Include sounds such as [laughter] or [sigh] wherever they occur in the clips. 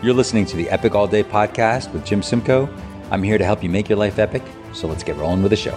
You're listening to the Epic All Day podcast with Jim Simcoe. I'm here to help you make your life epic, so let's get rolling with the show.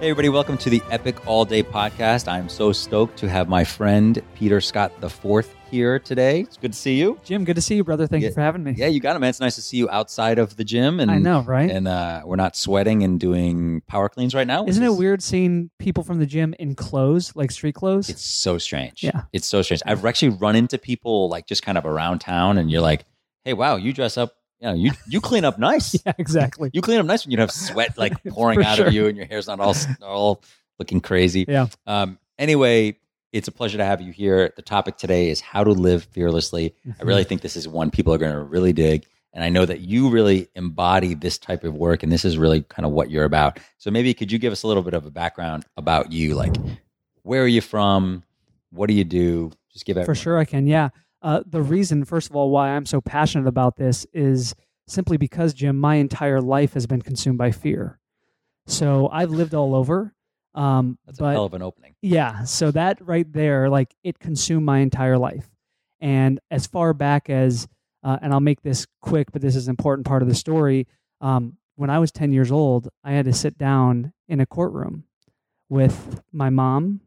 Hey, everybody, welcome to the Epic All Day podcast. I'm so stoked to have my friend Peter Scott IV here today. It's good to see you. Jim, good to see you, brother. Thank Yeah. you for having me. Yeah, you got it, man. It's nice to see you outside of the gym. And I know, right? And uh, we're not sweating and doing power cleans right now. Isn't it weird seeing people from the gym in clothes, like street clothes? It's so strange. Yeah. It's so strange. I've actually run into people like just kind of around town and you're like, hey, wow, you dress up, you know, you, you clean up nice. [laughs] yeah, exactly. You clean up nice when you don't have sweat [laughs] like pouring out sure. of you and your hair's not all, all looking crazy. Yeah. Um, anyway, it's a pleasure to have you here. The topic today is how to live fearlessly. I Mm-hmm. really think this is one people are going to really dig. And I know that you really embody this type of work, and this is really kind of what you're about. So maybe could you give us a little bit of a background about you? Like, where are you from? What do you do? Just give it For sure, I can. Yeah. Uh, the reason, first of all, why I'm so passionate about this is simply because, Jim, my entire life has been consumed by fear. So I've lived all over. Um, That's a but hell of an opening. Yeah. So that right there, like it consumed my entire life. And as far back as, uh, and I'll make this quick, but this is an important part of the story. Um, when I was 10 years old, I had to sit down in a courtroom with my mom,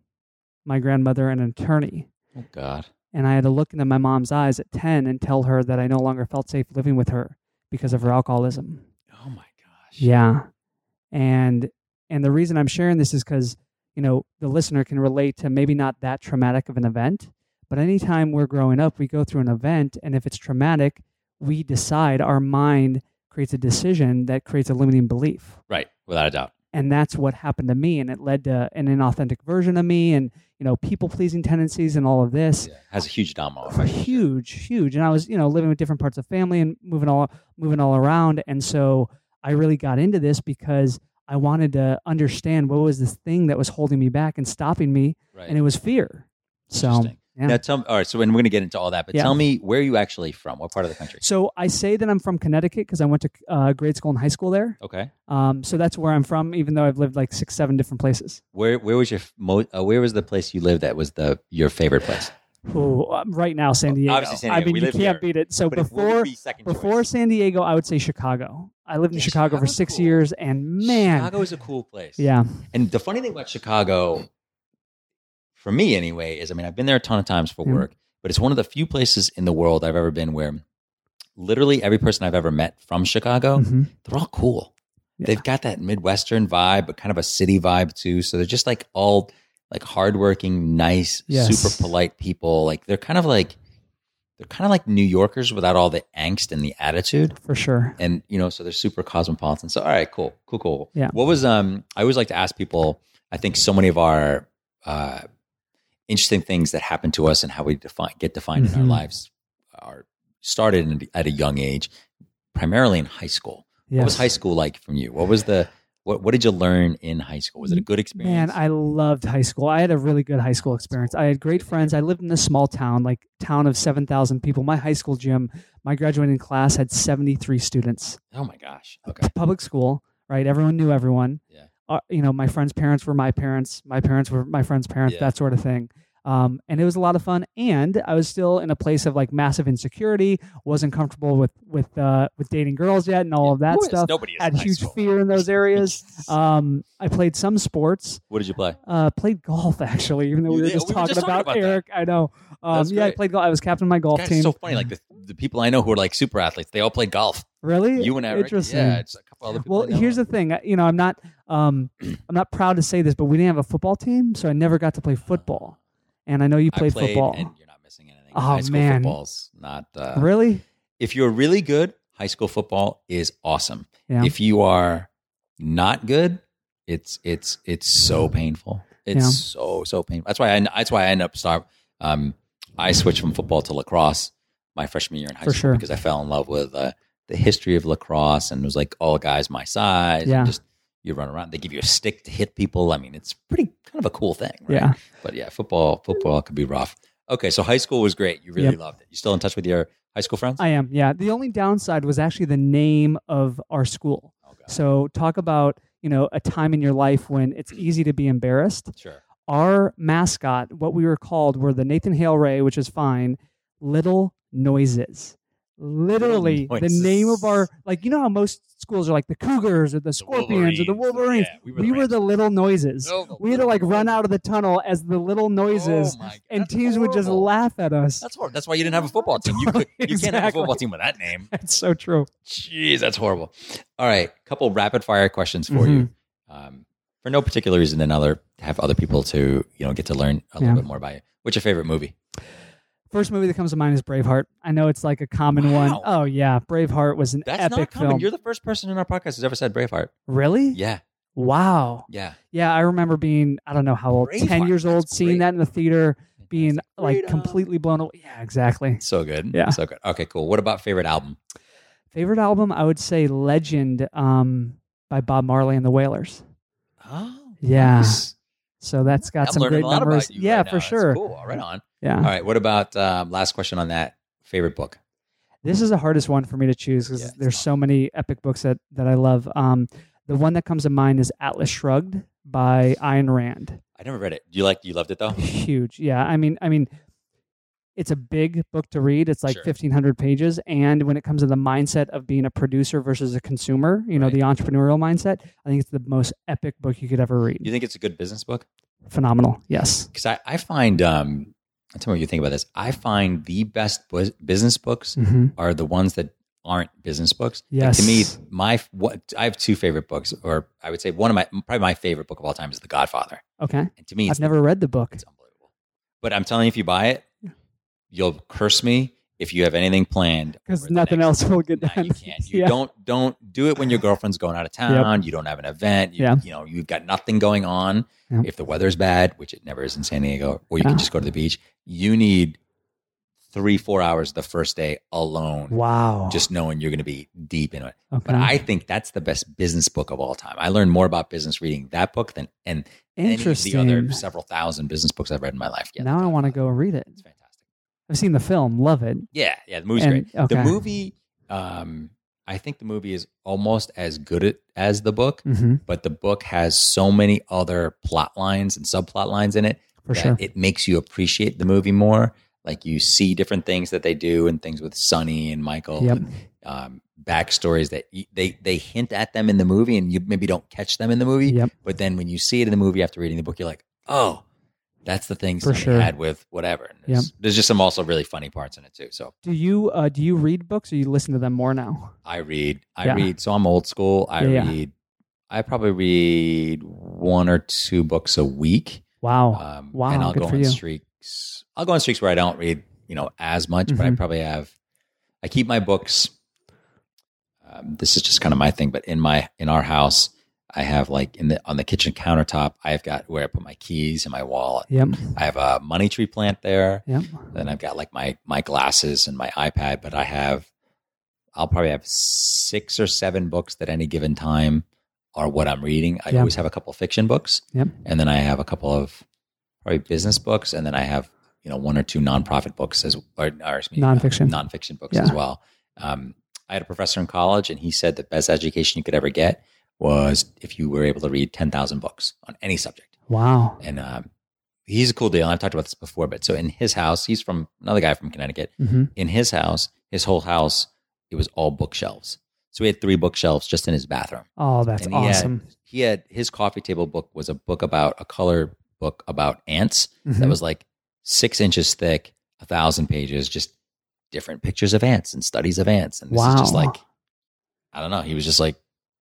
my grandmother, and an attorney. Oh God. And I had to look into my mom's eyes at 10 and tell her that I no longer felt safe living with her because of her alcoholism. Oh my gosh. Yeah. And and the reason I'm sharing this is cuz you know, the listener can relate to maybe not that traumatic of an event, but anytime we're growing up, we go through an event and if it's traumatic, we decide our mind creates a decision that creates a limiting belief. Right. Without a doubt. And that's what happened to me and it led to an inauthentic version of me and you know, people-pleasing tendencies and all of this Yeah. Has a huge domino effect. huge, huge. And I was, you know, living with different parts of family and moving all moving all around. And so I really got into this because I wanted to understand what was this thing that was holding me back and stopping me, Right. and it was fear. So yeah. Now tell me, all right. So, and we're going to get into all that, but Yeah. tell me where are you actually from? What part of the country? So I say that I'm from Connecticut because I went to uh, grade school and high school there. Okay. Um, so that's where I'm from, even though I've lived like six, seven different places. Where where was your mo- uh, where was the place you lived that was the your favorite place? Ooh, um, right now, San Diego. obviously San I mean, We you can't here. beat it. So But if- what would before be before choice? San Diego, I would say Chicago. I lived in Yeah, Chicago for six cool. years, and man, Chicago is a cool place. yeah, And the funny thing about Chicago, for me anyway, is I mean I've been there a ton of times for Yeah. work, but it's one of the few places in the world I've ever been where literally every person I've ever met from Chicago, Mhm. they're all cool. Yeah. They've got that Midwestern vibe, but kind of a city vibe too. So they're just like all like hardworking, nice, Yes. super polite people. Like they're kind of like they're kind of like New Yorkers without all the angst and the attitude. for sure. And you know, so they're super cosmopolitan. So all right, cool, cool, cool. Yeah. What was um? I always like to ask people. I think so many of our uh, interesting things that happen to us and how we define get defined in our Mhm. lives are started in, at a young age, primarily in high school. What was high school like from you? What was the what what did you learn in high school? Was it a good experience? Man. I loved high school. I had a really good high school experience. I had great friends. I lived in a small town, like town of seven thousand people. My high school gym, my graduating class had seventy three students. oh my gosh. Okay. Public school, right? Everyone knew everyone. Yeah. Uh, you know, my friends' parents were my parents. My parents were my friends' parents. Yeah. That sort of thing. Um, and it was a lot of fun. And I was still in a place of like massive insecurity. wasn't comfortable with with uh, with dating girls yet, and all of that stuff. Nobody Had huge school. fear in those areas. [laughs] Um, I played some sports. what did you play? Uh, played golf actually, even though we were just We were talking just talking about, about that. Eric. I know. Um, yeah, I played golf. I was captain of my golf team. it's so funny. Like the, the people I know who are like super athletes, they all play golf. really? You and Eric. Interesting. Yeah, it's a couple other people. well, here's the thing. You know, I'm not. Um, I'm not proud to say this, but we didn't have a football team, so I never got to play football. And I know you played, played, football. and you're not missing anything. Oh, high school man. football's not. Uh, really? If you're really good, high school football is awesome. Yeah. If you are not good, it's it's it's so painful. It's Yeah. so so painful. That's why I that's why I ended up start. Um, I switched from football to lacrosse my freshman year in high For school sure. because I fell in love with uh, the history of lacrosse and it was like all guys my size. Yeah. Just you run around. They give you a stick to hit people. I mean, it's pretty kind of a cool thing, right? Yeah. But yeah, football football could be rough. Okay, so high school was great. You really Yep. loved it. You still in touch with your high school friends? I am. Yeah. The only downside was actually the name of our school. oh. So talk about you know a time in your life when it's easy to be embarrassed. Sure. Our mascot, what we were called, were the Nathan Hale Ray, which is fine. Little noises. Literally, the name of our like you know how most schools are like the Cougars or the Scorpions or the Wolverines. Yeah, we we were the little noises. Oh, we had to like run out of the tunnel as the little noises, Oh my and that's teams would just horrible. laugh at us. That's horrible. That's why you didn't have a football team. You could. You can't have a Exactly. football team with that name. [laughs] That's so true. Jeez, that's horrible. All right, a couple rapid fire questions for you. Um, for no particular reason than other have other people to you know get to learn a Yeah. little bit more about you. What's your favorite movie? First movie that comes to mind is Braveheart. I know it's like a common one. Wow. Oh yeah, Braveheart was an That's epic not common. film. You're the first person in our podcast who's ever said Braveheart. really? Yeah, Wow. yeah. Yeah, I remember being I don't know how old, ten years old, that's seeing great. that in the theater, being like completely blown away. Yeah, exactly. So good. Yeah. So good. Okay, cool. What about favorite album? Favorite album, I would say Legend um, by Bob Marley and the Wailers. Oh, Yeah. nice. So that's got I'm some great numbers. yeah, right for That's sure. Cool. All right on. Yeah. All right. What about um, last question on that? Favorite book? This is the hardest one for me to choose because Yeah, there's so many epic books that, that I love. Um, the one that comes to mind is Atlas Shrugged by Ayn Rand. I never read it. You liked? You loved it though. Huge. Yeah. I mean, I mean, it's a big book to read. It's like Sure. 1500 pages. And when it comes to the mindset of being a producer versus a consumer, you know, Right. the entrepreneurial mindset, I think it's the most epic book you could ever read. You think it's a good business book? Phenomenal. Yes. Because I, I find, um, tell me what you think about this. I find the best business books hmm are the ones that aren't business books. Like, Yes. to me, my what I have two favorite books, or I would say one of my probably my favorite book of all time is The Godfather. Okay. And to me, I've never read the book. It's unbelievable. But I'm telling you, if you buy it, you'll curse me if you have anything planned. Because nothing next- else will get done. you can't. [laughs] You Yeah. don't don't do it when your girlfriend's going out of town. You don't have an event. You, Yeah. you know you've got nothing going on. Yeah. If the weather's bad, which it never is in San Diego, or you Yeah. can just go to the beach, you need three four hours the first day alone. Wow. Just knowing you're going to be deep in it. okay. But I think that's the best business book of all time. I learned more about business reading that book than and any of Interesting. the other several thousand business books I've read in my life. Yeah, now I want to go read it. It's fantastic. I've seen the film. Love it. Yeah, yeah, the movie's And- great. okay. The movie, um, I think the movie is almost as good at, as the book, hmm but the book has so many other plot lines and subplot lines in it For that sure. it makes you appreciate the movie more. Like you see different things that they do and things with Sonny and Michael Yep. and um, backstories that they they hint at them in the movie and you maybe don't catch them in the movie. Yep. But then when you see it in the movie after reading the book, you're like, oh, that's the thing For sure. had with whatever. There's, there's just some also really funny parts in it too. So Do you uh, do you read books or you listen to them more now? I read. I Yeah. read. So I'm old school. I Yeah, yeah. read. I probably read one or two books a week. Wow. Um, Wow, And I'll good go on you. streaks. I'll go on streaks where I don't read, you know, as much, but I Mhm. probably have. I keep my books. Um, this is just kind of my thing, but in my in our house, I have like in the on the kitchen countertop, I've got where I put my keys and my wallet. Yep. I have a money tree plant there. Yep. Then I've got like my my glasses and my iPad, but I have I'll probably have six or seven books at any given time are what I'm reading. I Yeah. always have a couple of fiction books. Yep. And then I have a couple of probably business books and then I have, you know, one or two nonprofit books as or, or excuse me, uh, Nonfiction. nonfiction books Yeah. as well. Um, I had a professor in college and he said the best education you could ever get was if you were able to read 10,000 books on any subject Wow. and um, he's a cool deal. I've talked about this before, but so in his house, he's from another guy from Connecticut. hmm In his house, his whole house, it was all bookshelves. So he had three bookshelves just in his bathroom. Oh, that's he had- awesome. He had his coffee table book was a book about a color book about ants that Mhm. was like six inches thick, a thousand pages, just different pictures of ants and studies of ants. And this is just like, I don't know. He was just like,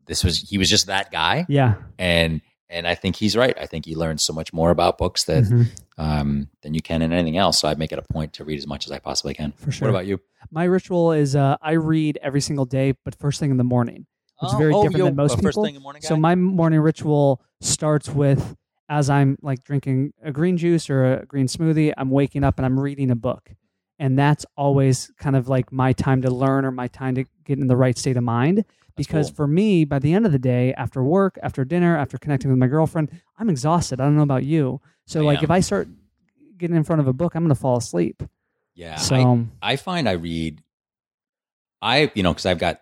this was he was just that guy, yeah. and and I think he's right. I think he learns so much more about books that Mhm. um, than you can in anything else. So I make it a point to read as much as I possibly can. For sure. What about you? My ritual is uh, I read every single day, but first thing in the morning. Which is very different than most First people. thing in the morning guy? So my morning ritual starts with as I'm like drinking a green juice or a green smoothie, I'm waking up and I'm reading a book. And that's always kind of like my time to learn or my time to get in the right state of mind. Because cool. for me, by the end of the day, after work, after dinner, after connecting with my girlfriend, I'm exhausted. I don't know about you. So I like am. if I start getting in front of a book, I'm gonna fall asleep. yeah, So I, I find I read. I you know because I've got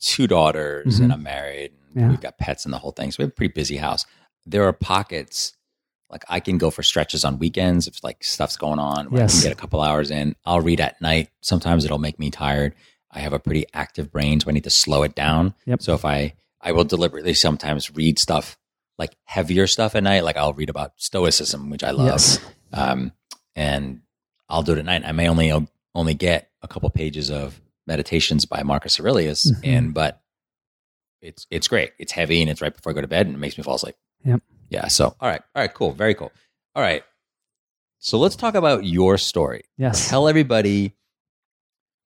two daughters Mhm. and I'm married. And Yeah. We've got pets and the whole thing, so we have a pretty busy house. There are pockets like I can go for stretches on weekends if like stuff's going on. Where I Yes. can get a couple hours in. I'll read at night. Sometimes it'll make me tired. I have a pretty active brain, so I need to slow it down. Yep. So if I I will deliberately sometimes read stuff like heavier stuff at night. Like I'll read about stoicism, which I love. Yes. Um, and I'll do it at night. I may only only get a couple pages of meditations by Marcus Aurelius, Mhm. and but it's it's great. It's heavy and it's right before I go to bed, and it makes me fall asleep. Yep. Yeah. So all right, all right, cool, very cool. All right. So let's talk about your story. Yes. Tell everybody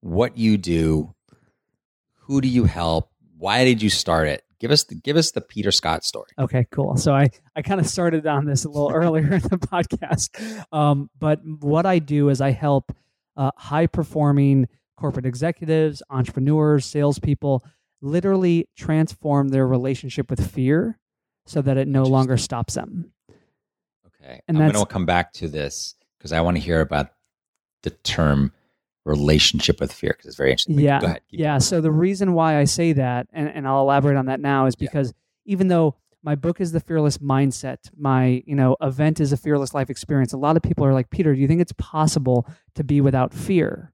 what you do. Who do you help? Why did you start it? Give us the, give us the Peter Scott story. Okay, cool. So I, I kind of started on this a little [laughs] earlier in the podcast. Um, but what I do is I help uh, high performing corporate executives, entrepreneurs, salespeople literally transform their relationship with fear so that it no longer stops them. Okay. And I'm going to come back to this because I want to hear about the term relationship with fear because it's very interesting. But Yeah. Go ahead. Yeah. So the reason why I say that, and, and I'll elaborate on that now, is Yeah. because even though my book is the fearless mindset, my you know event is a fearless life experience. A lot of people are like, Peter, do you think it's possible to be without fear?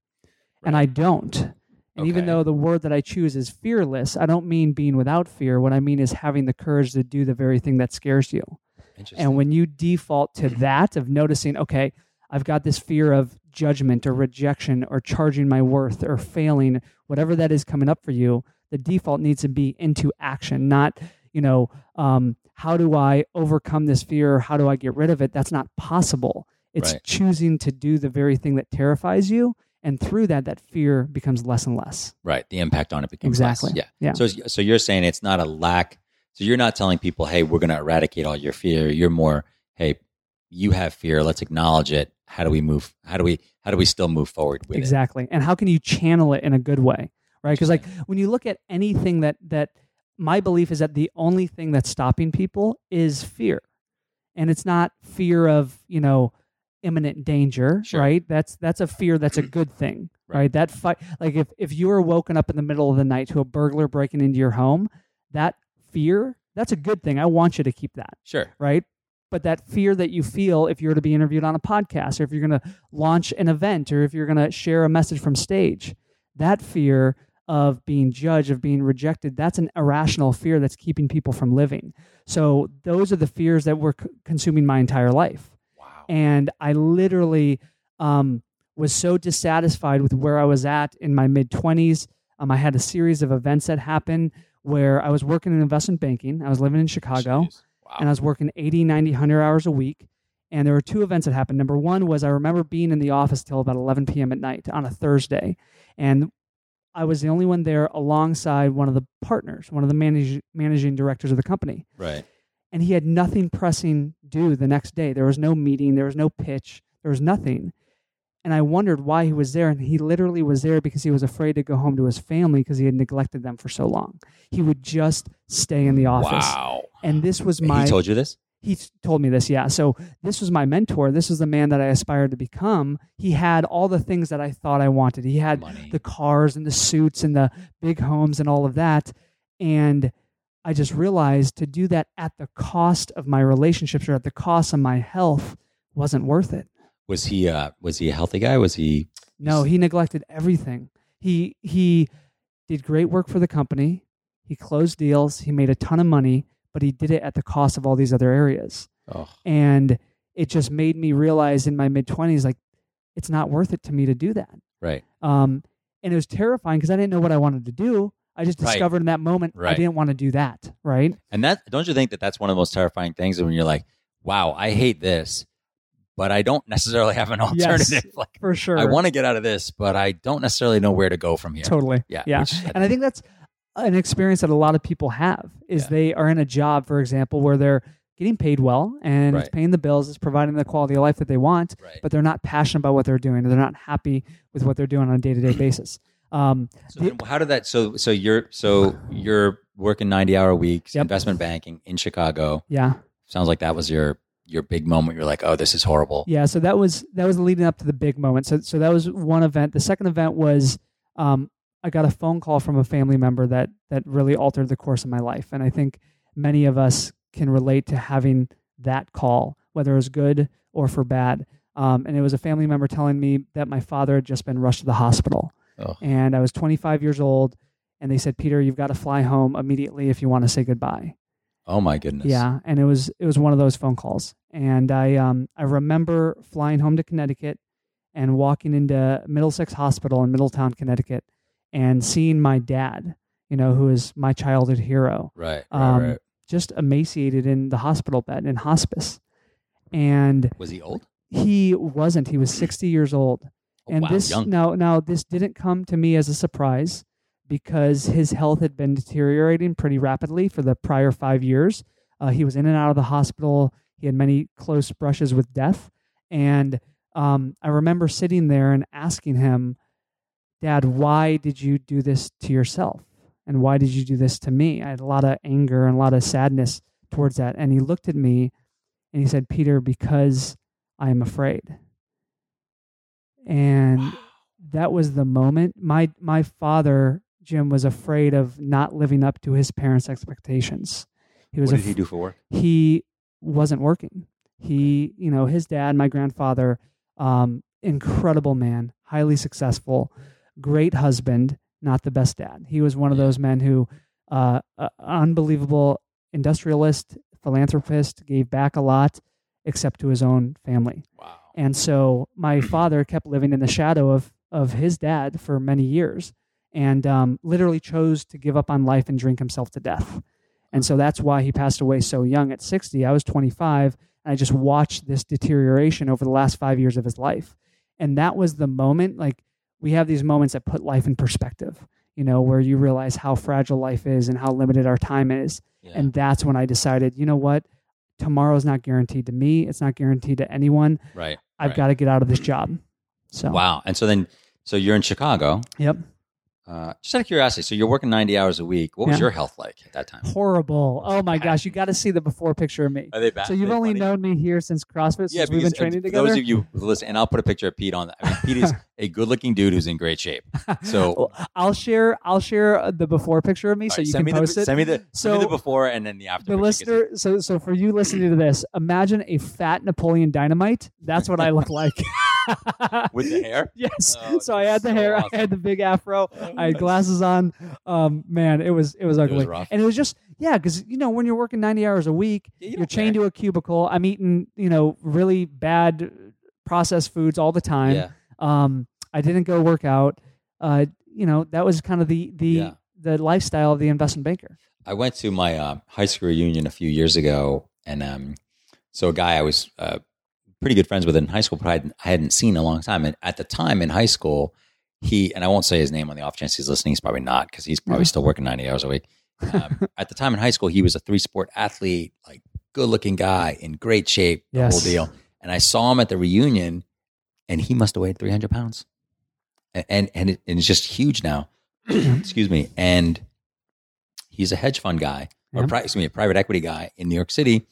And I don't. And even though the word that I choose is fearless, I don't mean being without fear. What I mean is having the courage to do the very thing that scares you. And when you default to [clears throat] that of noticing, okay, I've got this fear of judgment or rejection or charging my worth or failing, whatever that is coming up for you, the default needs to be into action, not, you know, um, how do I overcome this fear? How do I get rid of it? That's not possible. It's Right. choosing to do the very thing that terrifies you. And through that, that fear becomes less and less. right. The impact on it becomes Exactly. less. Yeah. So, so you're saying it's not a lack. So you're not telling people, hey, we're going to eradicate all your fear. You're more, hey, you have fear. Let's acknowledge it. How do we move? How do we, how do we still move forward with it? exactly and how can you channel it in a good way right because like when you look at anything that that my belief is that the only thing that's stopping people is fear and it's not fear of you know imminent danger Sure. right that's that's a fear that's a good thing [clears throat] Right. right, that fight like if if you were woken up in the middle of the night to a burglar breaking into your home that fear that's a good thing i want you to keep that Sure. right? But that fear that you feel if you're to be interviewed on a podcast or if you're going to launch an event or if you're going to share a message from stage, that fear of being judged, of being rejected, that's an irrational fear that's keeping people from living. So those are the fears that were c- consuming my entire life. Wow. And I literally um, was so dissatisfied with where I was at in my mid 20s. Um, I had a series of events that happened where I was working in investment banking. I was living in Chicago Jeez. Wow. and I was working 80, 90, 100 hours a week. And there were two events that happened. Number one was I remember being in the office till about 11 p.m. at night on a Thursday. And I was the only one there alongside one of the partners, one of the manage, managing directors of the company. right. And he had nothing pressing due the next day. There was no meeting, there was no pitch, there was nothing. And I wondered why he was there. And he literally was there because he was afraid to go home to his family because he had neglected them for so long. He would just stay in the office. Wow. And this was my he told you this? he told me this yeah so this was my mentor this was the man that i aspired to become he had all the things that i thought i wanted he had Money. the cars and the suits and the big homes and all of that and i just realized to do that at the cost of my relationships or at the cost of my health wasn't worth it was he, uh, was he a healthy guy? Was he, no he neglected everything. He he did great work for the company. He closed deals. He made a ton of money but he did it at the cost of all these other areas. Oh, and it just made me realize in my mid 20s like it's not worth it to me to do that. Right. um, and it was terrifying because i didn't know what i wanted to do. I just Right. discovered in that moment i didn't want to do that right? And that don't you think that that's one of the most terrifying things when you're like, wow, I hate this, but I don't necessarily have an [laughs] Yes. alternative. [laughs] Like for sure I want to get out of this, but I don't necessarily know where to go from here. totally Yeah. Yeah. which- and i think that's an experience that a lot of people have is Yeah. they are in a job for example where they're getting paid well and it's paying the bills it's providing the quality of life that they want right. but they're not passionate about what they're doing or they're not happy with what they're doing on a day-to-day [clears throat] basis um, So then how did that? So so you're so you're working ninety hour weeks, Yep. investment banking in Chicago. yeah Sounds like that was your your big moment. You're like, oh, this is horrible. Yeah, so that was that was leading up to the big moment. So so that was one event. The second event was um, I got a phone call from a family member that that really altered the course of my life, and I think many of us can relate to having that call, whether it was good or for bad. Um, and it was a family member telling me that my father had just been rushed to the hospital. Oh. And I was 25 years old, and they said, Peter, you've got to fly home immediately if you want to say goodbye. Oh my goodness. Yeah, and it was it was one of those phone calls, and I um I remember flying home to Connecticut and walking into Middlesex Hospital in Middletown, Connecticut, and seeing my dad, you know, who is my childhood hero, Right. Right. Um, right. just emaciated in the hospital bed in hospice, and Was he old? he wasn't. He was sixty years old, Oh, and wow, this young. now now this didn't come to me as a surprise because his health had been deteriorating pretty rapidly for the prior five years. Uh, he was in and out of the hospital. He had many close brushes with death, and um, I remember sitting there and asking him, "Dad, why did you do this to yourself? And why did you do this to me?" I had a lot of anger and a lot of sadness towards that, and he looked at me and he said, "Peter, because I am afraid." And that was the moment my my father Jim was afraid of not living up to his parents' expectations. He was What did af- he do for work? he wasn't working. He, you know, his dad, my grandfather, um, incredible man, highly successful, great husband, not the best dad. He was one of those men who, uh, uh, unbelievable industrialist, philanthropist, gave back a lot, except to his own family. Wow. And so my [clears throat] father kept living in the shadow of of his dad for many years, and um, literally chose to give up on life and drink himself to death. And so that's why he passed away so young at 60. I was 25, and I just watched this deterioration over the last five years of his life. And that was the moment. Like we have these moments that put life in perspective. You know, where you realize how fragile life is and how limited our time is. Yeah. And that's when I decided, you know what? Tomorrow's not guaranteed to me. It's not guaranteed to anyone. right. I've right. got to get out of this job. So, Wow. And so then, so you're in Chicago. yep. Uh, just out of curiosity, so you're working 90 hours a week. What was Yeah. your health like at that time? Horrible. Oh my [laughs] gosh. You got to see the before picture of me. Are they bad? So you've only funny? known me here since CrossFit, since we've been training together. Those of you who listen, and I'll put a picture of Pete on that. I mean, Pete is a good-looking dude who's in great shape. [laughs] So Well, I'll share. I'll share uh, the before picture of me, all so you send can me post the, it. Send me the send me So, the before and then the after. the listener, so so for you listening to this, imagine a fat Napoleon Dynamite. That's what I look like. [laughs] it- [laughs] with the hair. yes. Oh, so I had the so hair. awesome. I had the big afro. I Nice. had glasses on. Um, man, it was it was ugly, rough. and it was just yeah, because you know when you're working ninety hours a week, Yeah, you you're chained care. to a cubicle. I'm eating you know really bad processed foods all the time. Yeah. Um, I didn't go work out. Uh, you know that was kind of the the Yeah. the lifestyle of the investment banker. I went to my uh, high school reunion a few years ago, and um, so a guy I was uh, pretty good friends with in high school, but I hadn't, I hadn't seen in a long time. And at the time in high school, he and I won't say his name on the off chance he's listening. He's probably not because he's probably Yeah. still working ninety hours a week. Um, [laughs] at the time in high school, he was a three sport athlete, like good looking guy in great shape, the whole deal. And I saw him at the reunion, and he must have weighed three hundred pounds, and and, and, it, and it's just huge now. [clears throat] [clears throat] Excuse me, and he's a hedge fund guy or Yeah. pri- excuse me, a private equity guy in New York City,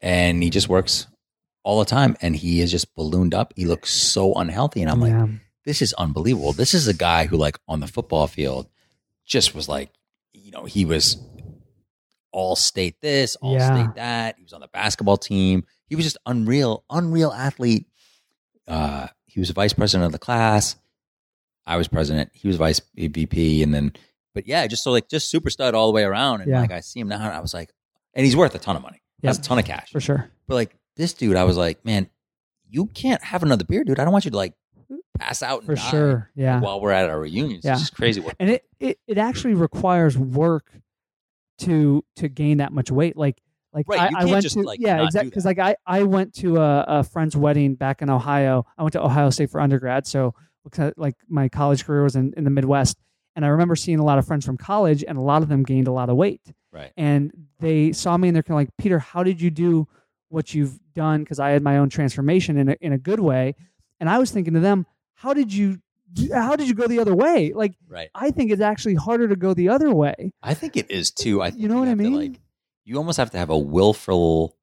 and he just works all the time, and he is just ballooned up. He looks so unhealthy, and I'm like, this is unbelievable. This is a guy who, like, on the football field, just was like, you know, he was all state this, all Yeah. state that. He was on the basketball team. He was just unreal, unreal athlete. Uh, he was vice president of the class. I was president. He was vice VP, and then, but yeah, just so like just super stud all the way around. And Yeah. like I see him now, and I was like, and he's worth a ton of money. Has Yeah. a ton of cash. for sure. But like this dude, I was like, man, you can't have another beer, dude. I don't want you to like pass out and For die sure. Yeah. while we're at our reunions. Yeah. It's just crazy. What, and it, it it actually requires work to to gain that much weight like like Right, I, I went just, to like, yeah exactly because like I I went to a, a friend's wedding back in Ohio I went to Ohio State for undergrad so like my college career was in, in the Midwest and I remember seeing a lot of friends from college and a lot of them gained a lot of weight right. and they saw me and they're kind of like Peter how did you do what you've done because I had my own transformation in a, in a good way and I was thinking to them how did you how did you go the other way like Right. I think it's actually harder to go the other way. I think it is too. I think You know what I mean? like, you almost have to have a willful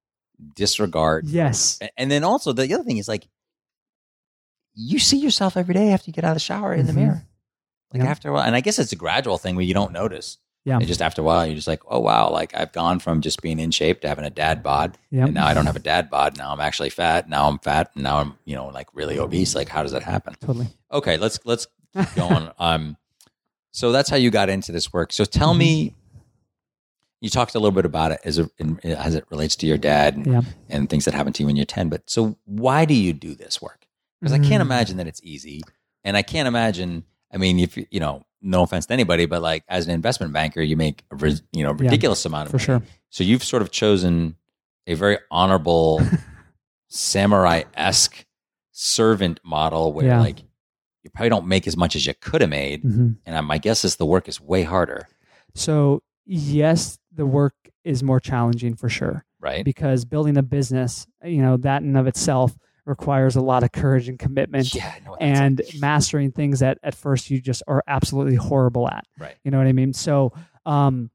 disregard. Yes. And then also the other thing is like, you see yourself every day after you get out of the shower in the Mhm. mirror. Like Yeah. after a while, and I guess it's a gradual thing where you don't notice. Yeah. And just after a while, you're just like, oh wow, like I've gone from just being in shape to having a dad bod, Yeah. and now I don't have a dad bod. Now I'm actually fat. Now I'm fat, and now I'm you know like really obese. Like how does that happen? Totally. Okay, let's let's [laughs] keep going. um, so that's how you got into this work. So tell me, you talked a little bit about it as it in, as it relates to your dad and, Yeah. and things that happened to you when you're ten. But so why do you do this work? Because I can't Mm. imagine that it's easy, and I can't imagine. I mean, if you you know, no offense to anybody, but like as an investment banker, you make a you know ridiculous amount of For money. sure. So you've sort of chosen a very honorable [laughs] samurai esque servant model where Yeah. like you probably don't make as much as you could have made. hmm And I- my guess is the work is way harder, So yes, the work is more challenging for sure right? because building a business, you know, that in of itself requires a lot of courage and commitment Yeah, I know what and mastering things that at first you just are absolutely horrible at. Right. You know what I mean? So, um,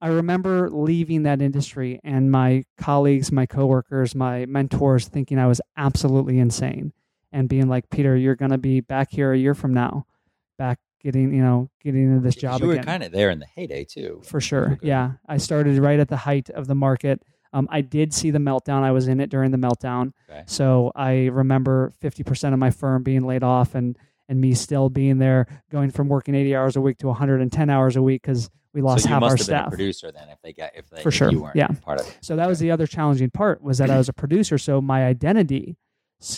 I remember leaving that industry and my colleagues, my coworkers, my mentors thinking I was absolutely insane and being like, Peter, you're going to be back here a year from now, back getting, you know, getting into this job You were kind of there in the heyday too. For sure. Yeah. I started right at the height of the market. Um, I did see the meltdown. I was in it during the meltdown. Okay. So I remember 50% of my firm being laid off and, and me still being there, going from working 80 hours a week to 110 hours a week because we lost so half must our have been a staff. producer then if they got if they For if sure. Yeah. part of it. So that was the other challenging part was that I was a producer. So my identity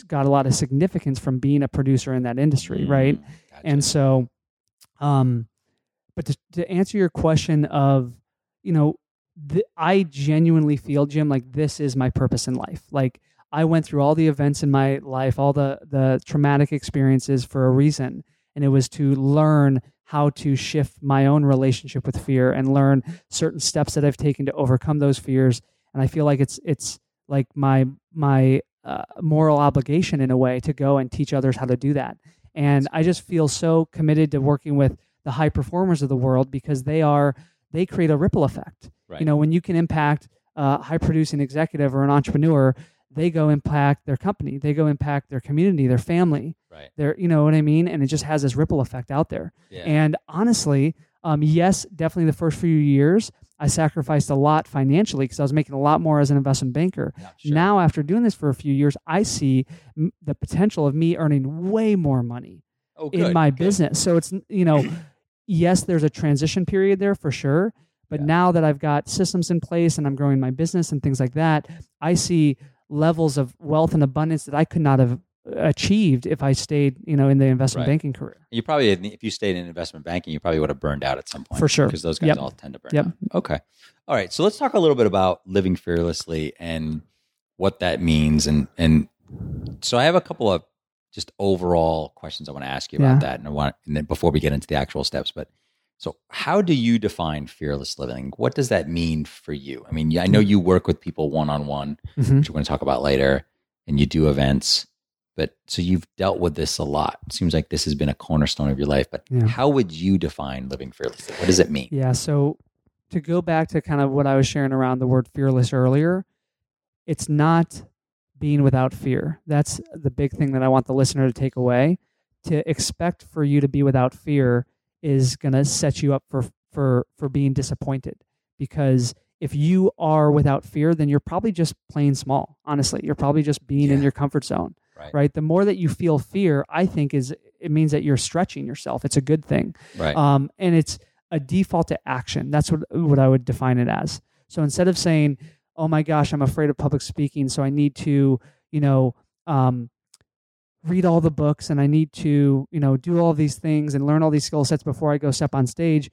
got a lot of significance from being a producer in that industry, right? Mm, gotcha. And so, um, but to, to answer your question of, you know, th- I genuinely feel, Jim, like this is my purpose in life. Like I went through all the events in my life, all the the traumatic experiences for a reason, and it was to learn how to shift my own relationship with fear and learn certain steps that I've taken to overcome those fears. And I feel like it's it's like my my uh, moral obligation in a way to go and teach others how to do that. And I just feel so committed to working with the high performers of the world because they are they create a ripple effect. Right. You know, when you can impact a high producing executive or an entrepreneur, they go impact their company, they go impact their community, their family, right. their you know what I mean, and it just has this ripple effect out there. Yeah. And honestly, um, yes, definitely the first few years, I sacrificed a lot financially because I was making a lot more as an investment banker. Yeah, sure. Now, after doing this for a few years, I see m- the potential of me earning way more money oh, in my good. business. So it's you know, [clears throat] yes, there's a transition period there for sure. But Yeah. now that I've got systems in place and I'm growing my business and things like that, I see levels of wealth and abundance that I could not have uh, achieved if I stayed, you know, in the investment Right. banking career. You probably, if you stayed in investment banking, you probably would have burned out at some point. For sure. Because those guys Yep. all tend to burn Yep. out. Okay. All right. So let's talk a little bit about living fearlessly and what that means. And, and so I have a couple of just overall questions I want to ask you about Yeah. that. And I want, and then before we get into the actual steps, but so how do you define fearless living? What does that mean for you? I mean, I know mm. you work with people one on one, which we're going to talk about later, and you do events. But so you've dealt with this a lot. It seems like this has been a cornerstone of your life. But Yeah. how would you define living fearlessly? What does it mean? Yeah. So to go back to kind of what I was sharing around the word fearless earlier, it's not being without fear. That's the big thing that I want the listener to take away. To expect for you to be without fear is going to set you up for for for being disappointed because if you are without fear then you're probably just playing small honestly you're probably just being in your comfort zone Right. right the more that you feel fear i think is it means that you're stretching yourself it's a good thing Right. um, and it's a default to action. That's what what I would define it as. So instead of saying, "Oh my gosh, I'm afraid of public speaking, so I need to, you know, um, read all the books and I need to, you know, do all these things and learn all these skill sets before I go step on stage,"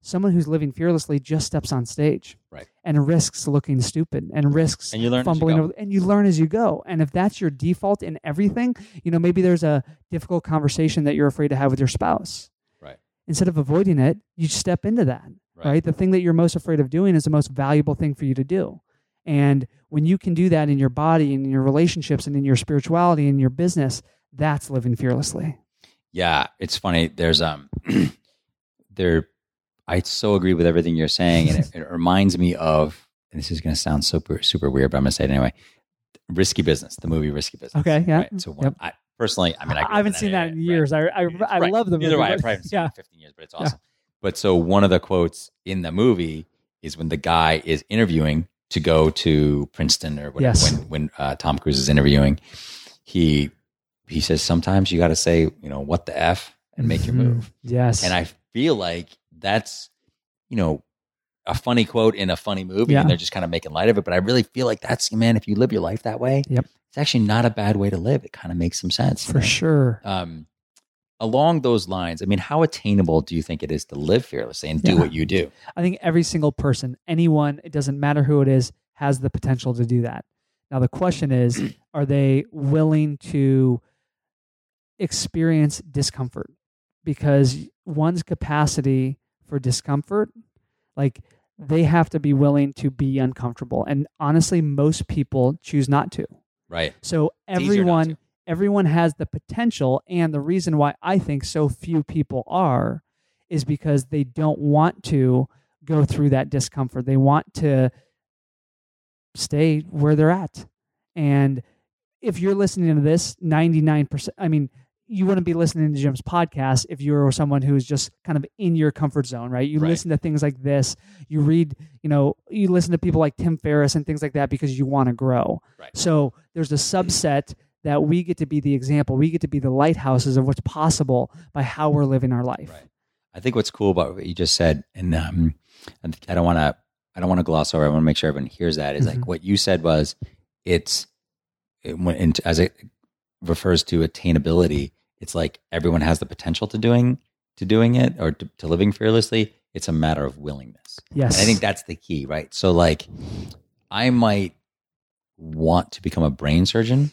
someone who's living fearlessly just steps on stage, Right. and risks looking stupid and risks and you learn you fumbling over, and you learn as you go. And if that's your default in everything, you know, maybe there's a difficult conversation that you're afraid to have with your spouse. Right. Instead of avoiding it, you step into that. Right. Right. The thing that you're most afraid of doing is the most valuable thing for you to do. And when you can do that in your body and in your relationships and in your spirituality and your business, that's living fearlessly. Yeah, it's funny. There's um, [clears throat] there. I so agree with everything you're saying, and it, it reminds me of. And this is going to sound super super weird, but I'm going to say it anyway. Risky Business, the movie Risky Business. Okay, yeah. Right? So when Yep. I personally, I mean, I, I haven't seen that in area, years. I I. I Right. love the movie. Neither have I. I but- probably haven't seen yeah. in 15 years, but it's Yeah. awesome. But so one of the quotes in the movie is when the guy is interviewing to go to Princeton or whatever. Yes. When when uh, Tom Cruise is interviewing, he he says sometimes you got to say you know what the f and make your Mhm. move. Yes. And I feel like that's you know a funny quote in a funny movie, Yeah. and they're just kind of making light of it. But I really feel like that's man, if you live your life that way, Yep. it's actually not a bad way to live. It kind of makes some sense you for know? sure. um, along those lines, I mean, how attainable do you think it is to live fearlessly and do Yeah. what you do? I think every single person, anyone, it doesn't matter who it is, has the potential to do that. Now, the question is [clears throat] are they willing to experience discomfort? Because one's capacity for discomfort, like they have to be willing to be uncomfortable. And honestly, most people choose not to. Right. So It's easier not everyone. Everyone has the potential and the reason why I think so few people are is because they don't want to go through that discomfort. They want to stay where they're at. And if you're listening to this, 99%, I mean, you wouldn't be listening to Jim's podcast if you were someone who's just kind of in your comfort zone, right? You Right. listen to things like this, you read, you know, you listen to people like Tim Ferriss and things like that because you want to grow. Right. So there's a subset that we get to be the example. We get to be the lighthouses of what's possible by how we're living our life. Right. I think what's cool about what you just said, and um, I don't want to, I don't want to gloss over. I want to make sure everyone hears that. Is Mhm. like what you said was, it's it, when and as it refers to attainability, it's like everyone has the potential to doing to doing it or to, to living fearlessly. It's a matter of willingness. Yes. And I think that's the key, right? So, like, I might want to become a brain surgeon.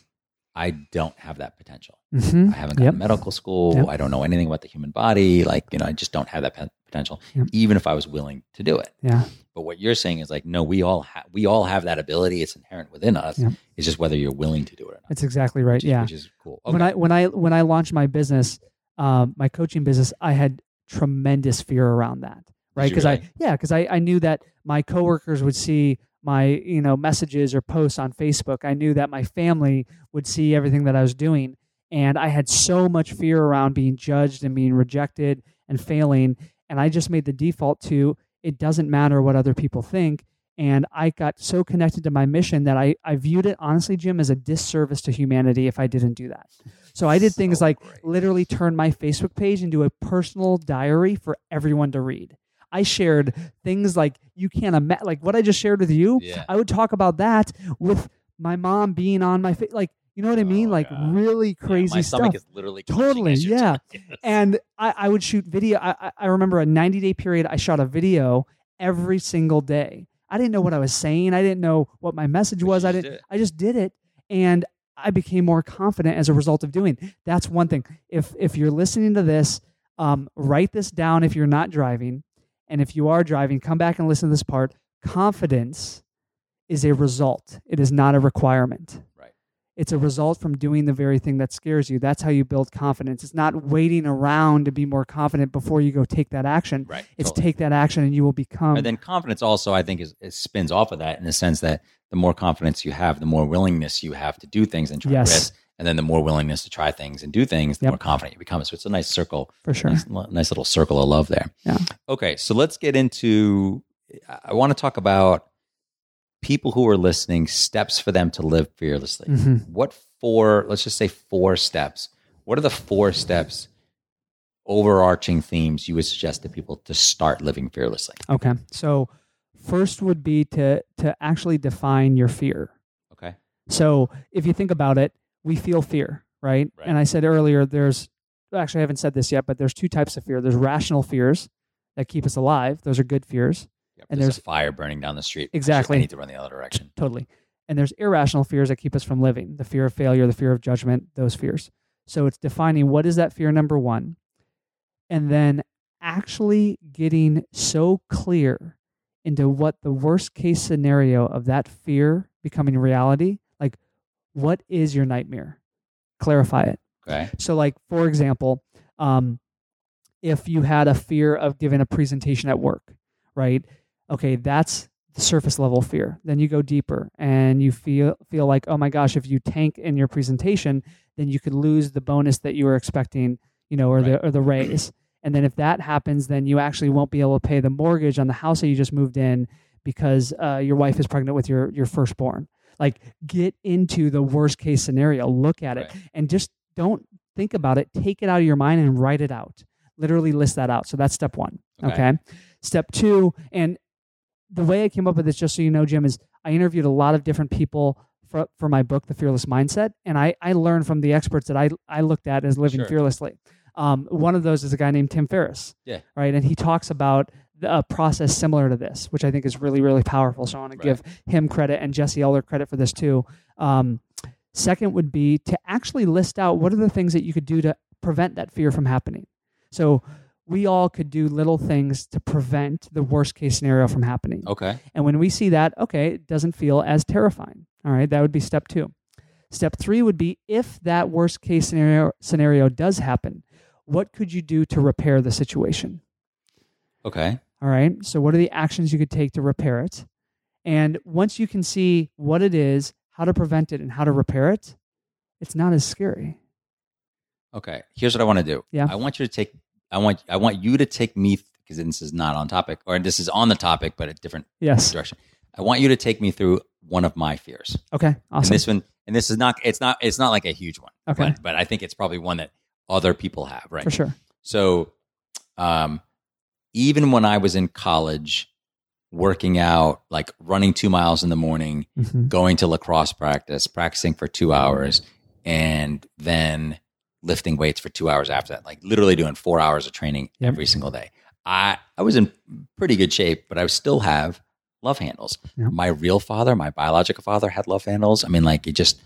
I don't have that potential. Mhm. I haven't gone Yep. to medical school. Yep. I don't know anything about the human body. Like, you know, I just don't have that pe- potential, Yep. even if I was willing to do it. Yeah. But what you're saying is like, no, we all have we all have that ability. It's inherent within us. It's just whether you're willing to do it or not. That's exactly right. Which is, yeah. which is cool. Okay. When I when I when I launched my business, um, my coaching business, I had tremendous fear around that. Right. Because I yeah, because I, I knew that my coworkers would see my, you know, messages or posts on Facebook. I knew that my family would see everything that I was doing. And I had so much fear around being judged and being rejected and failing. And I just made the default to it doesn't matter what other people think. And I got so connected to my mission that I, I viewed it honestly, Jim, as a disservice to humanity if I didn't do that. So I did things like great. literally turn my Facebook page into a personal diary for everyone to read. I shared things like you can't imagine, like what I just shared with you. Yeah. I would talk about that with my mom being on my face, like you know what I mean, Oh, like God. really Yeah, crazy my stuff. stomach is literally Totally, yeah. [laughs] and I, I would shoot video. I, I- remember a 90 day period. I shot a video every single day. I didn't know what I was saying. I didn't know what my message was. I just didn't. did it. I just did it, and I became more confident as a result of doing. That's one thing. If if you're listening to this, um, write this down. If you're not driving, and if you are driving, come back and listen to this part. Confidence is a result. It is not a requirement. Right. It's a result from doing the very thing that scares you. That's how you build confidence. It's not waiting around to be more confident before you go take that action. Right. It's totally. take that action and you will become. and then confidence also, I think, is, is spins off of that in the sense that the more confidence you have, the more willingness you have to do things and try Yes. risks. And then the more willingness to try things and do things, the Yep. more confident you become. So it's a nice circle, for sure. nice, nice little circle of love there. Yeah. Okay, so let's get into. I- want to talk about people who are listening. Steps for them to live fearlessly. Mhm. What four? Let's just say four steps. What are the four steps? Overarching themes you would suggest to people to start living fearlessly. Okay. So first would be to to actually define your fear. Okay. So if you think about it, we feel fear, right? Right. And I said earlier, there's actually I haven't said this yet, but there's two types of fear. There's rational fears that keep us alive. Those are good fears. Yep, And there's, there's- a fire burning down the street. Exactly. I need to run the other direction. Totally. And there's irrational fears that keep us from living. The fear of failure, the fear of judgment, those fears. So it's defining what is that fear number 1 and then actually getting so clear into what the worst case scenario of that fear becoming reality, what is your nightmare? Clarify it. Okay. So, like for example, um, if you had a fear of giving a presentation at work, right? Okay, that's the surface level fear. Then you go deeper, and you feel feel like, oh my gosh, if you tank in your presentation, then you could lose the bonus that you were expecting, you know, or the or the raise. And then if that happens, then you actually won't be able to pay the mortgage on the house that you just moved in because uh, your wife is pregnant with your your firstborn. Like get into the worst case scenario, look at it, Right. and just don't think about it. Take it out of your mind and write it out. Literally list that out. So that's step one. Okay. Okay. Step two, and the way I came up with this, just so you know, Jim, is I interviewed a lot of different people for, for my book, The Fearless Mindset, and I, I learned from the experts that I, I looked at as living Sure. fearlessly. Um, one of those is a guy named Tim Ferriss. Yeah. Right. And he talks about a process similar to this, which I think is really, really powerful. So I want to give him credit and Jesse Eller credit for this too. Um, second would be to actually list out what are the things that you could do to prevent that fear from happening. So we all could do little things to prevent the worst case scenario from happening. Okay. And when we see that, okay, it doesn't feel as terrifying. All right, that would be step two. Step three would be if that worst case scenario scenario does happen, what could you do to repair the situation? Okay. All right. So, what are the actions you could take to repair it? And once you can see what it is, how to prevent it, and how to repair it, it's not as scary. Okay. Here's what I want to do. Yeah. I want you to take. I want. I want you to take me because this is not on topic, or this is on the topic, but a different Yes. direction. I want you to take me through one of my fears. Okay. And Awesome. this one, and this is not. It's not. It's not like a huge one. Okay. But, but I think it's probably one that other people have. Right. For sure. So, um, even when I was in college, working out, like running two miles in the morning, Mhm. going to lacrosse practice, practicing for two hours, and then lifting weights for two hours after that, like literally doing four hours of training Yep. every single day. I, I was in pretty good shape, but I still have love handles. Yep. My real father, my biological father had love handles. I mean, like it just,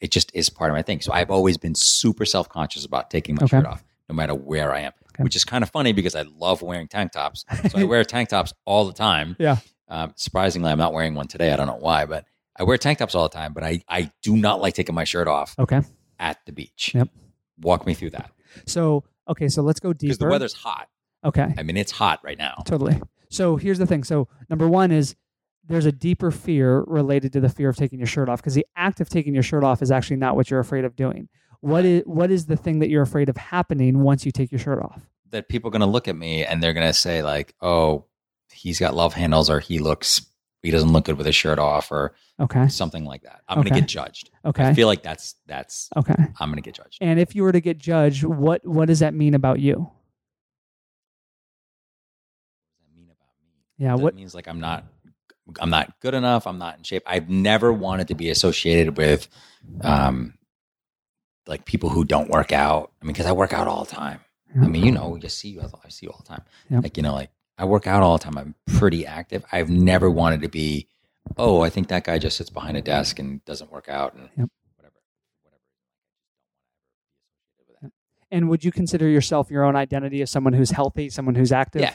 it just is part of my thing. So I've always been super self conscious about taking my Okay. shirt off, no matter where I am, Okay. which is kind of funny because I love wearing tank tops. So I [laughs] wear tank tops all the time. Yeah. Um, surprisingly, I'm not wearing one today. I don't know why, but I wear tank tops all the time. But I, I do not like taking my shirt off Okay. at the beach. Yep. Walk me through that So, okay. So let's go deeper. because the weather's hot. okay. I mean, it's hot right now. Totally. So here's the thing. So number one is there's a deeper fear related to the fear of taking your shirt off because the act of taking your shirt off is actually not what you're afraid of doing. What is what is the thing that you're afraid of happening once you take your shirt off? That people are going to look at me and they're going to say like, "Oh, he's got love handles," or "He looks, he doesn't look good with his shirt off," or Okay. something like that. I'm going to get judged. Okay, I feel like that's that's Okay. I'm going to get judged. And if you were to get judged, what what does that mean about you? What does that mean about me? Yeah. that What? means like I'm not I'm not good enough. I'm not in shape. I've never wanted to be associated with um like people who don't work out. I mean, because I work out all the time. I mean, you mm-hmm. know, you see you I see you all the time. Yep. Like, you know, like I work out all the time. I'm pretty active. I've never wanted to be, oh, I think that guy just sits behind a desk and doesn't work out and Yep. whatever. Whatever. I just don't want to ever be associated with that. And would you consider yourself your own identity as someone who's healthy, someone who's active? Yeah.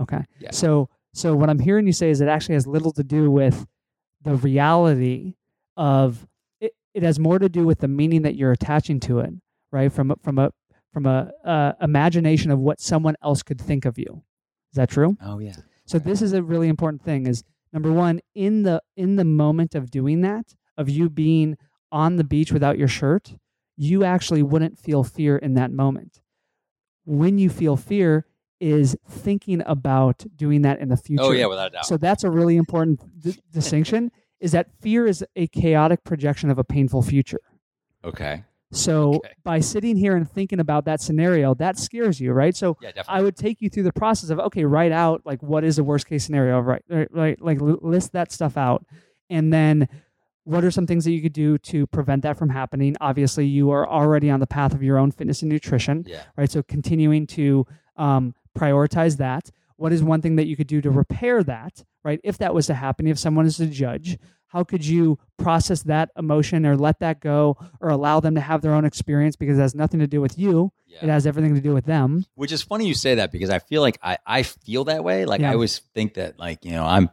Okay. Yeah. So so what I'm hearing you say is it actually has little to do with the reality of it, has more to do with the meaning that you're attaching to it, right? From a- from a from a uh, imagination of what someone else could think of you. Is that true? Oh yeah. So this is a really important thing is number 1 in the in the moment of doing that of you being on the beach without your shirt, you actually wouldn't feel fear in that moment. When you feel fear is thinking about doing that in the future. Oh yeah, without a doubt. So that's a really important d- distinction is that fear is a chaotic projection of a painful future. okay. So Okay. by sitting here and thinking about that scenario, that scares you, right? So Yeah. I would take you through the process of okay, write out like what is the worst case scenario, right? Right, right like list that stuff out, and then what are some things that you could do to prevent that from happening? Obviously, you are already on the path of your own fitness and nutrition, yeah. right? So continuing to um, prioritize that. What is one thing that you could do to repair that, right? If that was to happen, if someone is a judge, how could you process that emotion or let that go or allow them to have their own experience because it has nothing to do with you? Yeah. It has everything to do with them. Which is funny you say that because I feel like I, I feel that way. Like Yeah. I always think that like, you know, I'm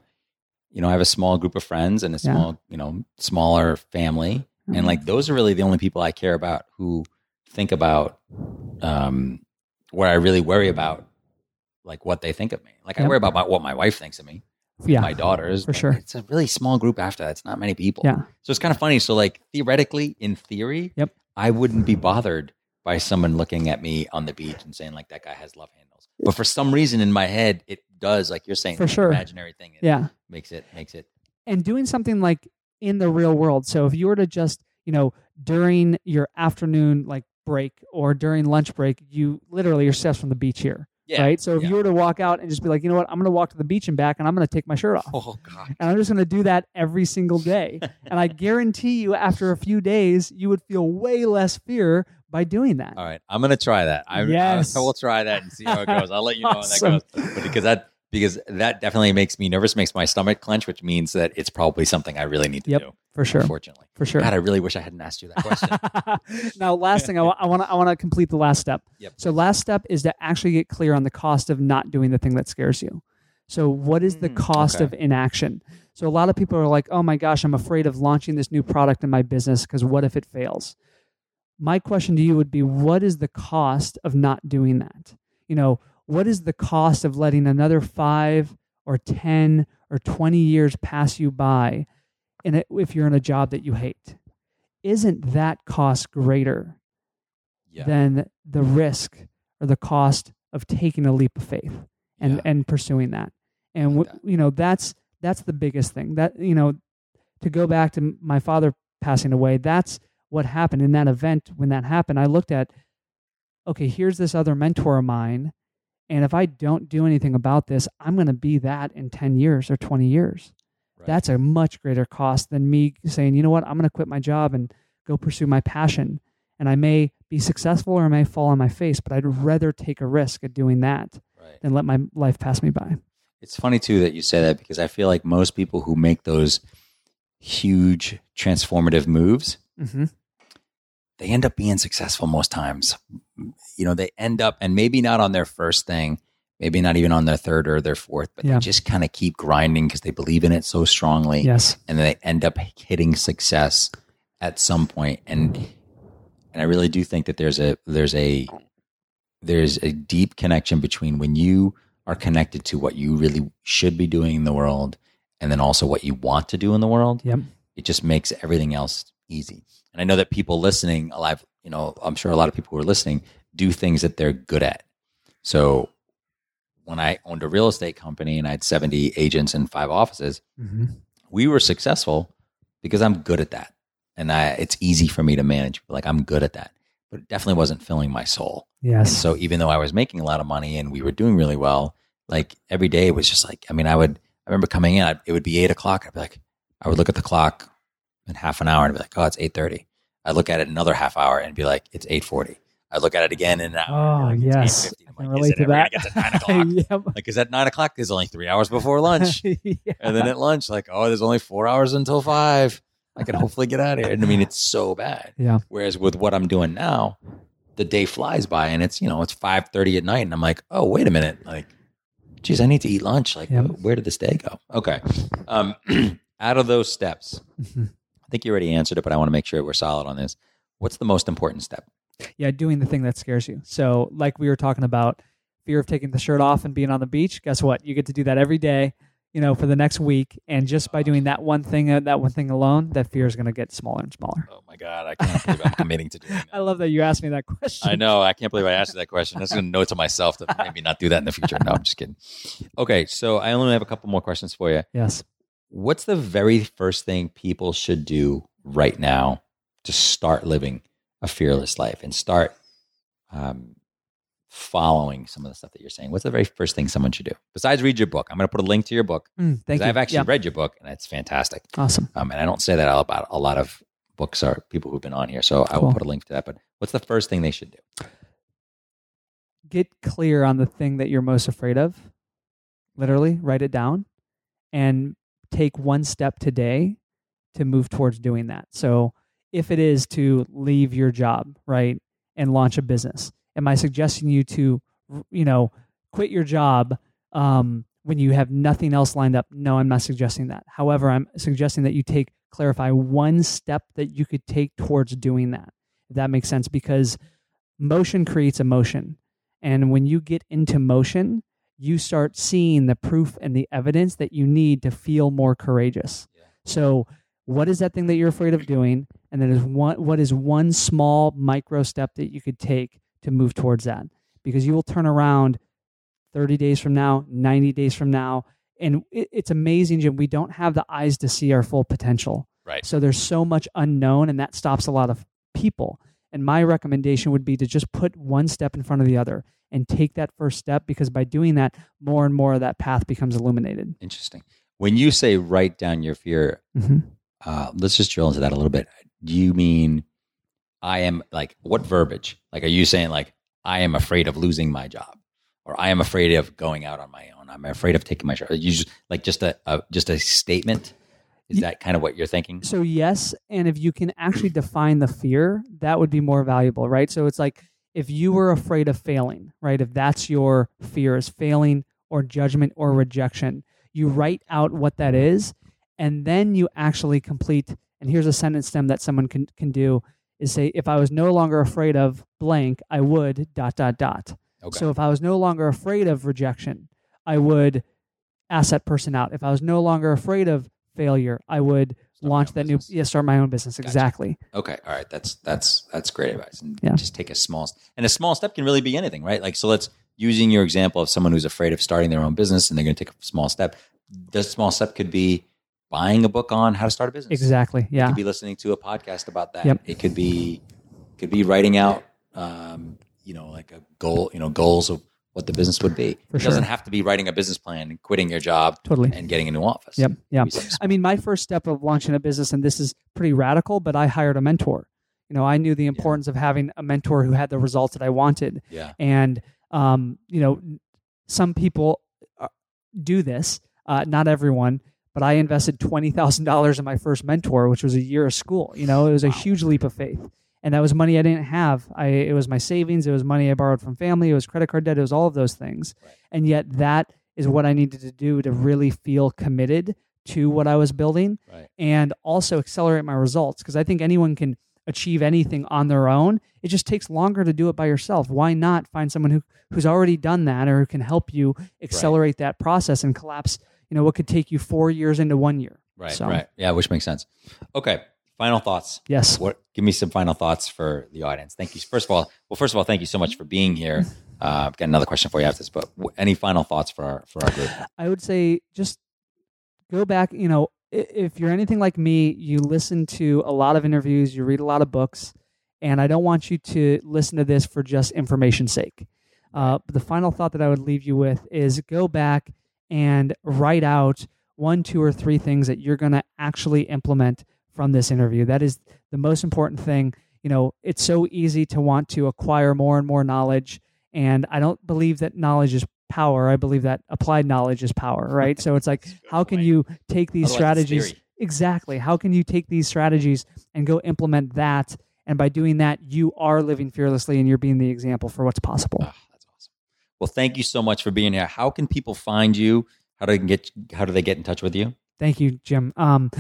you know, I have a small group of friends and a Yeah. small, you know, smaller family. Mhm. And like those are really the only people I care about who think about um where I really worry about like what they think of me. Like I worry about my, what my wife thinks of me, yeah, my daughters. for sure. It's a really small group after that. It's not many people. Yeah. So it's kind of funny. So like theoretically, in theory, Yep. I wouldn't be bothered by someone looking at me on the beach and saying like that guy has love handles. But for some reason in my head, it does like you're saying For like, sure. imaginary thing. It Yeah. makes it makes it and doing something like in the real world. So if you were to just, you know, during your afternoon like break or during lunch break, you literally are steps from the beach here, yeah. right? So if yeah. you were to walk out and just be like, you know what, I'm going to walk to the beach and back, and I'm going to take my shirt off. Oh god. And I'm just going to do that every single day. and I guarantee you, after a few days, you would feel way less fear by doing that. All right, I'm gonna try that. I, Yes. I, will try that and see how it goes. I'll let you know Awesome. how that goes. But because that because that definitely makes me nervous, makes my stomach clench, which means that it's probably something I really need to Yep, do. For sure. Unfortunately, For sure. God, I really wish I hadn't asked you that question. [laughs] now, last thing I want, to, I want to complete the last step. Yep. So, last step is to actually get clear on the cost of not doing the thing that scares you. So, what is the Mm, cost okay. of inaction? So, a lot of people are like, "Oh my gosh, I'm afraid of launching this new product in my business because what if it fails?" My question to you would be, what is the cost of not doing that? You know, what is the cost of letting another five or ten or twenty years pass you by, in a, if you're in a job that you hate? Isn't that cost greater yeah, than the risk or the cost of taking a leap of faith and yeah. and pursuing that? And like w- you know that's that's the biggest thing. That you know to go back to my father passing away that's what happened in that event. When that happened i looked at okay here's this other mentor of mine and if i don't do anything about this i'm going to be that in 10 years or 20 years Right. that's a much greater cost than me saying, you know what, I'm going to quit my job and go pursue my passion. And I may be successful or I may fall on my face, but I'd rather take a risk at doing that right. than let my life pass me by. It's funny too that you say that because I feel like most people who make those huge transformative moves, Mm-hmm. they end up being successful most times. You know, they end up, and maybe not on their first thing, maybe not even on their third or their fourth, but Yeah. they just kind of keep grinding because they believe in it so strongly. Yes. And then they end up hitting success at some point. And and I really do think that there's a there's a there's a deep connection between when you are connected to what you really should be doing in the world and then also what you want to do in the world Yep. it just makes everything else easy. And I know that people listening, alive, you know, I'm sure a lot of people who are listening do things that they're good at. So when I owned a real estate company and I had 70 agents and five offices, Mm-hmm. we were successful because I'm good at that. And I, it's easy for me to manage. Like I'm good at that, but it definitely wasn't filling my soul. And Yes. so even though I was making a lot of money and we were doing really well, like every day was just like, I mean, I would, I remember coming in, I'd, it would be eight o'clock. I'd be like, I would look at the clock in half an hour and be like, oh, it's 8.30. I'd look at it another half hour and be like, it's 8.40. I'd look at it again in an hour. Oh, and like, yes. it's 8:50. I I'm like, is it to ever that. to nine [laughs] o'clock? yep. like, because at nine o'clock, there's only three hours before [laughs] lunch. Yeah. And then at lunch, like, oh, there's only four hours until five. I can hopefully get out of here. And I mean, it's so bad. Yeah. Whereas with what I'm doing now, the day flies by and it's, you know, it's 5.30 at night. And I'm like, oh, wait a minute. Like, geez, I need to eat lunch. Like, Yep. where did this day go? Okay. Um, [clears throat] out of those steps, Mhm. I think you already answered it, but I want to make sure we're solid on this. What's the most important step? yeah, doing the thing that scares you. So, like we were talking about, fear of taking the shirt off and being on the beach. Guess what? You get to do that every day, you know, for the next week. And just by doing that one thing, uh, that one thing alone, that fear is going to get smaller and smaller. Oh my God, I can't believe I'm committing to doing that. [laughs] I love that you asked me that question. I know. I can't believe I asked you that question. That's going to note to myself to maybe not do that in the future. No, I'm just kidding. Okay, so I only have a couple more questions for you. Yes. What's the very first thing people should do right now to start living a fearless life and start um, following some of the stuff that you're saying? What's the very first thing someone should do besides read your book? I'm going to put a link to your book Mm, thank you. I've actually Yeah. read your book and it's fantastic. Awesome. Um, and I don't say that out about a lot of books or people who've been on here, so I will put a link to that. But what's the first thing they should do? Get clear on the thing that you're most afraid of. Literally, write it down and take one step today to move towards doing that. So, if it is to leave your job, right, and launch a business, am I suggesting you to, you know, quit your job um, when you have nothing else lined up? No, I'm not suggesting that. However, I'm suggesting that you take clarify one step that you could take towards doing that. If that makes sense, because motion creates emotion, and when you get into motion, you start seeing the proof and the evidence that you need to feel more courageous. Yeah. So what is that thing that you're afraid of doing, and then is one what is one small micro step that you could take to move towards that, because you will turn around 30 days from now, 90 days from now, and it, it's amazing, Jim. We don't have the eyes to see our full potential. Right. So there's so much unknown, and that stops a lot of people. And my recommendation would be to just put one step in front of the other and take that first step because by doing that, more and more of that path becomes illuminated. Interesting. When you say write down your fear, hmm uh, let's just drill into that a little bit. Do you mean I am like what verbiage? Like, are you saying like I am afraid of losing my job, or I am afraid of going out on my own? I'm afraid of taking my shot. You just like just a, a just a statement. Is that kind of what you're thinking? So, yes. And if you can actually define the fear, that would be more valuable, right? So, it's like if you were afraid of failing, right? If that's your fear is failing or judgment or rejection, you write out what that is. And then you actually complete. And here's a sentence stem that someone can, can do is say, if I was no longer afraid of blank, I would dot, dot, dot. Okay. So if I was no longer afraid of rejection, I would ask that person out. If I was no longer afraid of failure, I would launch that new business. yeah, start my own business. Gotcha. Exactly. Okay, all right. That's that's that's great advice. And Yeah. just take a small and a small step can really be anything, right? Like so let's using your example of someone who's afraid of starting their own business and they're going to take a small step. This small step could be buying a book on how to start a business. Exactly. It Yeah. could be listening to a podcast about that. Yep. It could be could be writing out um, you know, like a goal, you know, goals of what the business would be. For it doesn't have to be writing a business plan and quitting your job Totally. and getting a new office. Yep. Yeah. I mean, my first step of launching a business, and this is pretty radical, but I hired a mentor. You know, I knew the importance of having a mentor who had the results that I wanted. Yeah. And, um, you know, some people uh, do this, uh, not everyone, but I invested $20,000 in my first mentor, which was a year of school. You know, it was a Wow. huge leap of faith. And that was money I didn't have. I, it was my savings. It was money I borrowed from family. It was credit card debt. It was all of those things. Right. And yet that is what I needed to do to really feel committed to what I was building Right. and also accelerate my results. Because I think anyone can achieve anything on their own. It just takes longer to do it by yourself. Why not find someone who, who's already done that or who can help you accelerate that process and collapse, you know, what could take you four years into one year. Right. So- Right. Yeah, which makes sense. Okay. Final thoughts. Yes. What? Give me some final thoughts for the audience. Thank you. First of all, well, first of all, thank you so much for being here. [laughs] Uh, I've got another question for you after this, but w- any final thoughts for our for our group? I would say just go back. You know, if you're anything like me, you listen to a lot of interviews, you read a lot of books, and I don't want you to listen to this for just information's sake. Uh, but the final thought that I would leave you with is go back and write out one, two, or three things that you're going to actually implement from this interview. That is the most important thing. You know, it's so easy to want to acquire more and more knowledge. And I don't believe that knowledge is power. I believe that applied knowledge is power, [laughs] right? so it's like, That's a good how can you take these I like this strategies? Exactly. How can you take these strategies and go implement that? And by doing that, you are living fearlessly and you're being the example for what's possible. Oh, that's awesome. Well, thank you so much for being here. How can people find you? How do they get? How do they get in touch with you? Thank you, Jim. Um,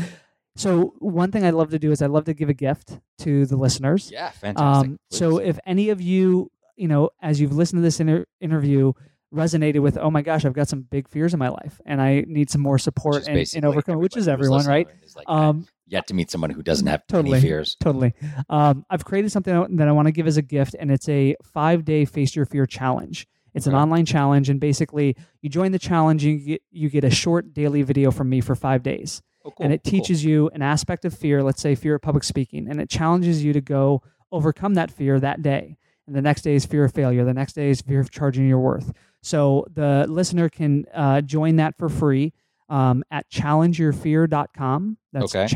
so one thing I'd love to do is I'd love to give a gift to the listeners. Yeah, fantastic. Um, so if any of you, you know, as you've listened to this inter- interview, resonated with, oh my gosh, I've got some big fears in my life and I need some more support and, and basically overcome, which is everyone, right? is like, Um, yet to meet someone who doesn't have Totally. any fears. Totally. Um, I've created something that I want to give as a gift, and it's a five day Face Your Fear challenge. It's an Okay. online challenge, and basically, you join the challenge, you get you get a short daily video from me for five days, Oh, cool. and it cool. teaches you an aspect of fear. Let's say fear of public speaking, and it challenges you to go overcome that fear that day. And the next day is fear of failure. The next day is fear of charging your worth. So the listener can uh, join that for free um, at challengeyourfear.com. That's Okay. I'll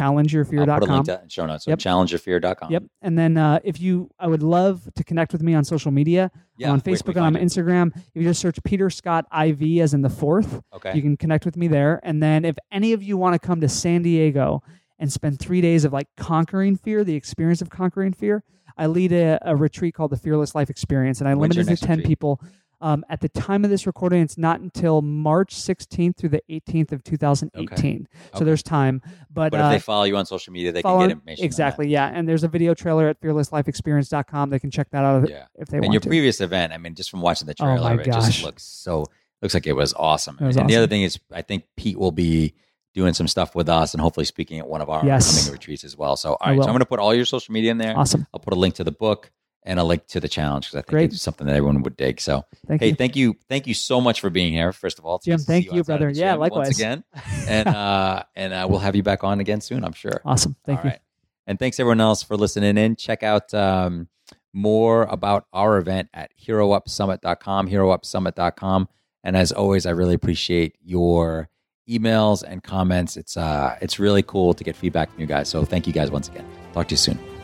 put a link to that in show notes. So Yep. challengeyourfear.com. Yep. And then uh, if you, I would love to connect with me on social media. Yeah. On where can we Facebook and on? Instagram. If you just search Peter Scott IV as in the fourth, Okay. you can connect with me there. And then if any of you want to come to San Diego and spend three days of like conquering fear, the experience of conquering fear, I lead a, a retreat called the Fearless Life Experience, and I When's limit it to ten retreat? people. Um, at the time of this recording, it's not until March 16th through the 18th of 2018. So Okay. there's time. But, but uh, if they follow you on social media, they follow can get on- information. on Exactly, yeah. And there's a video trailer at fearlesslifeexperience.com. They can check that out. Yeah. if they and want And your to. previous event, I mean, just from watching the Oh trailer, it just looks so looks like it was awesome. It was and the other thing is, I think Pete will be doing some stuff with us and hopefully speaking at one of our Yes. upcoming retreats as well. So, all right. So. I'm going to put all your social media in there. Awesome. I'll put a link to the book and a link to the challenge because I think Great. it's something that everyone would dig. So, Thank hey, you. thank you. Thank you so much for being here. First of all, Jim, nice thank you, of brother. Yeah, likewise. Once again. [laughs] And, uh, and uh, we'll have you back on again soon, I'm sure. Awesome. Thank All you. right. And thanks everyone else for listening in. Check out um, more about our event at heroupsummit.com, heroupsummit.com. And as always, I really appreciate your emails and comments. It's uh it's really cool to get feedback from you guys. So thank you guys once again. Talk to you soon.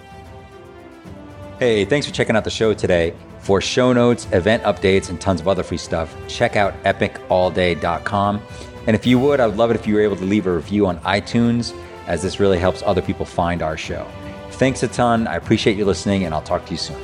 Hey, thanks for checking out the show today. For show notes, event updates, and tons of other free stuff, check out epicallday.com. And if you would, I would love it if you were able to leave a review on iTunes, as this really helps other people find our show. Thanks a ton. I appreciate you listening, and I'll talk to you soon.